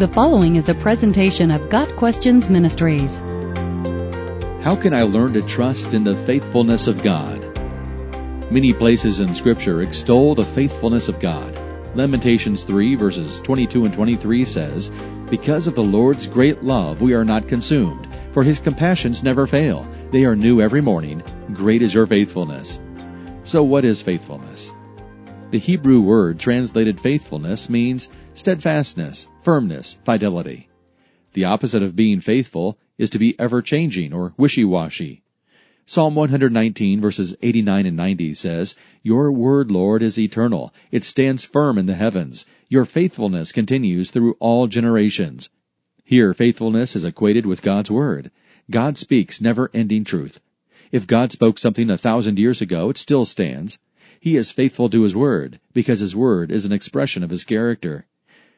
The following is a presentation of Got Questions Ministries. How can I learn to trust in the faithfulness of God? Many places in Scripture extol the faithfulness of God. Lamentations 3 verses 22 and 23 says, Because of the Lord's great love we are not consumed, for his compassions never fail. They are new every morning. Great is your faithfulness. So what is faithfulness? The Hebrew word translated faithfulness means steadfastness, firmness, fidelity. The opposite of being faithful is to be ever changing or wishy-washy. Psalm 119 verses 89 and 90 says, Your word, Lord, is eternal. It stands firm in the heavens. Your faithfulness continues through all generations. Here, faithfulness is equated with God's word. God speaks never-ending truth. If God spoke something a thousand years ago, it still stands. He is faithful to His Word, because His Word is an expression of His character.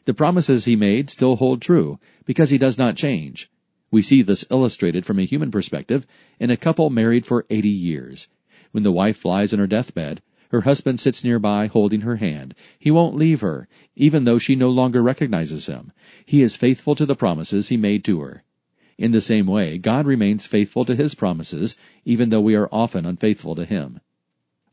The promises He made still hold true, because He does not change. We see this illustrated from a human perspective in a couple married for 80 years. When the wife lies on her deathbed, her husband sits nearby holding her hand. He won't leave her, even though she no longer recognizes him. He is faithful to the promises he made to her. In the same way, God remains faithful to his promises, even though we are often unfaithful to him.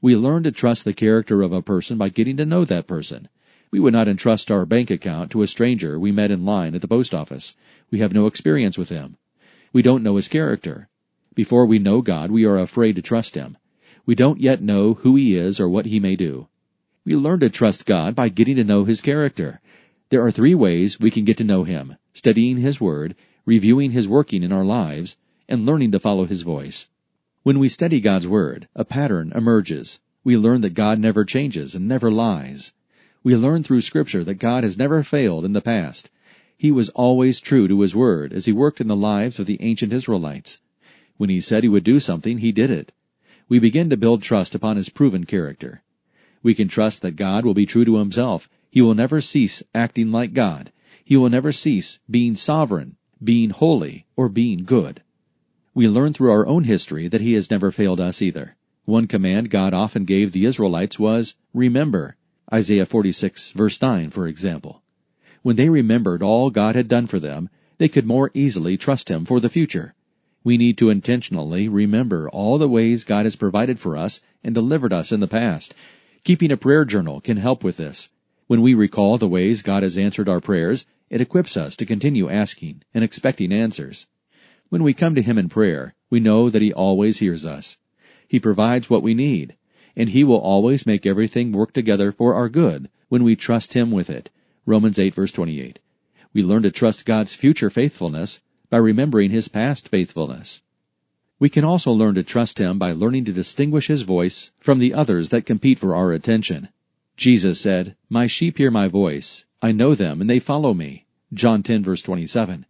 We learn to trust the character of a person by getting to know that person. We would not entrust our bank account to a stranger we met in line at the post office. We have no experience with him. We don't know his character. Before we know God, we are afraid to trust him. We don't yet know who he is or what he may do. We learn to trust God by getting to know his character. There are three ways we can get to know him studying his word, reviewing his working in our lives, and learning to follow his voice. When we study God's Word, a pattern emerges. We learn that God never changes and never lies. We learn through Scripture that God has never failed in the past. He was always true to His Word as He worked in the lives of the ancient Israelites. When He said He would do something, He did it. We begin to build trust upon His proven character. We can trust that God will be true to Himself. He will never cease acting like God. He will never cease being sovereign, being holy, or being good. We learn through our own history that He has never failed us either. One command God often gave the Israelites was, remember. Isaiah 46 verse 9, for example. When they remembered all God had done for them, they could more easily trust Him for the future. We need to intentionally remember all the ways God has provided for us and delivered us in the past. Keeping a prayer journal can help with this. When we recall the ways God has answered our prayers, it equips us to continue asking and expecting answers. When we come to Him in prayer, we know that He always hears us. He provides what we need, and He will always make everything work together for our good when we trust Him with it. Romans 8 verse 28. We learn to trust God's future faithfulness by remembering His past faithfulness. We can also learn to trust Him by learning to distinguish His voice from the others that compete for our attention. Jesus said, My sheep hear my voice. I know them and they follow me. John 10 verse 27.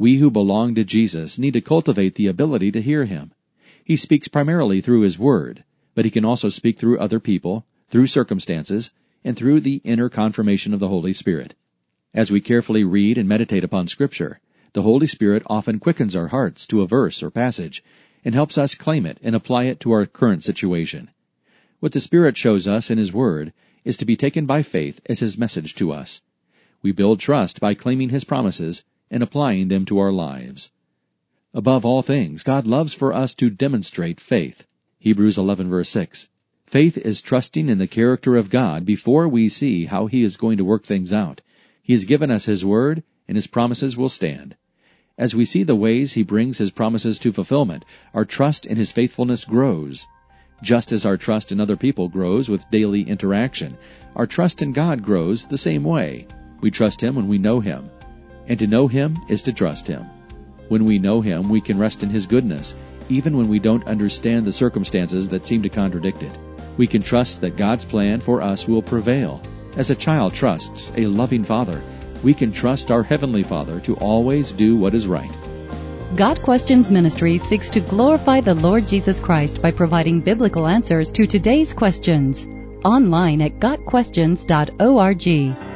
We who belong to Jesus need to cultivate the ability to hear Him. He speaks primarily through His Word, but He can also speak through other people, through circumstances, and through the inner confirmation of the Holy Spirit. As we carefully read and meditate upon Scripture, the Holy Spirit often quickens our hearts to a verse or passage and helps us claim it and apply it to our current situation. What the Spirit shows us in His Word is to be taken by faith as His message to us. We build trust by claiming His promises and applying them to our lives. Above all things, God loves for us to demonstrate faith. Hebrews 11 verse 6. Faith is trusting in the character of God before we see how He is going to work things out. He has given us His Word, and His promises will stand. As we see the ways He brings His promises to fulfillment, our trust in His faithfulness grows. Just as our trust in other people grows with daily interaction, our trust in God grows the same way. We trust Him when we know Him. And to know Him is to trust Him. When we know Him, we can rest in His goodness, even when we don't understand the circumstances that seem to contradict it. We can trust that God's plan for us will prevail. As a child trusts a loving Father, we can trust our Heavenly Father to always do what is right. Got Questions Ministry seeks to glorify the Lord Jesus Christ by providing biblical answers to today's questions. Online at GotQuestions.org.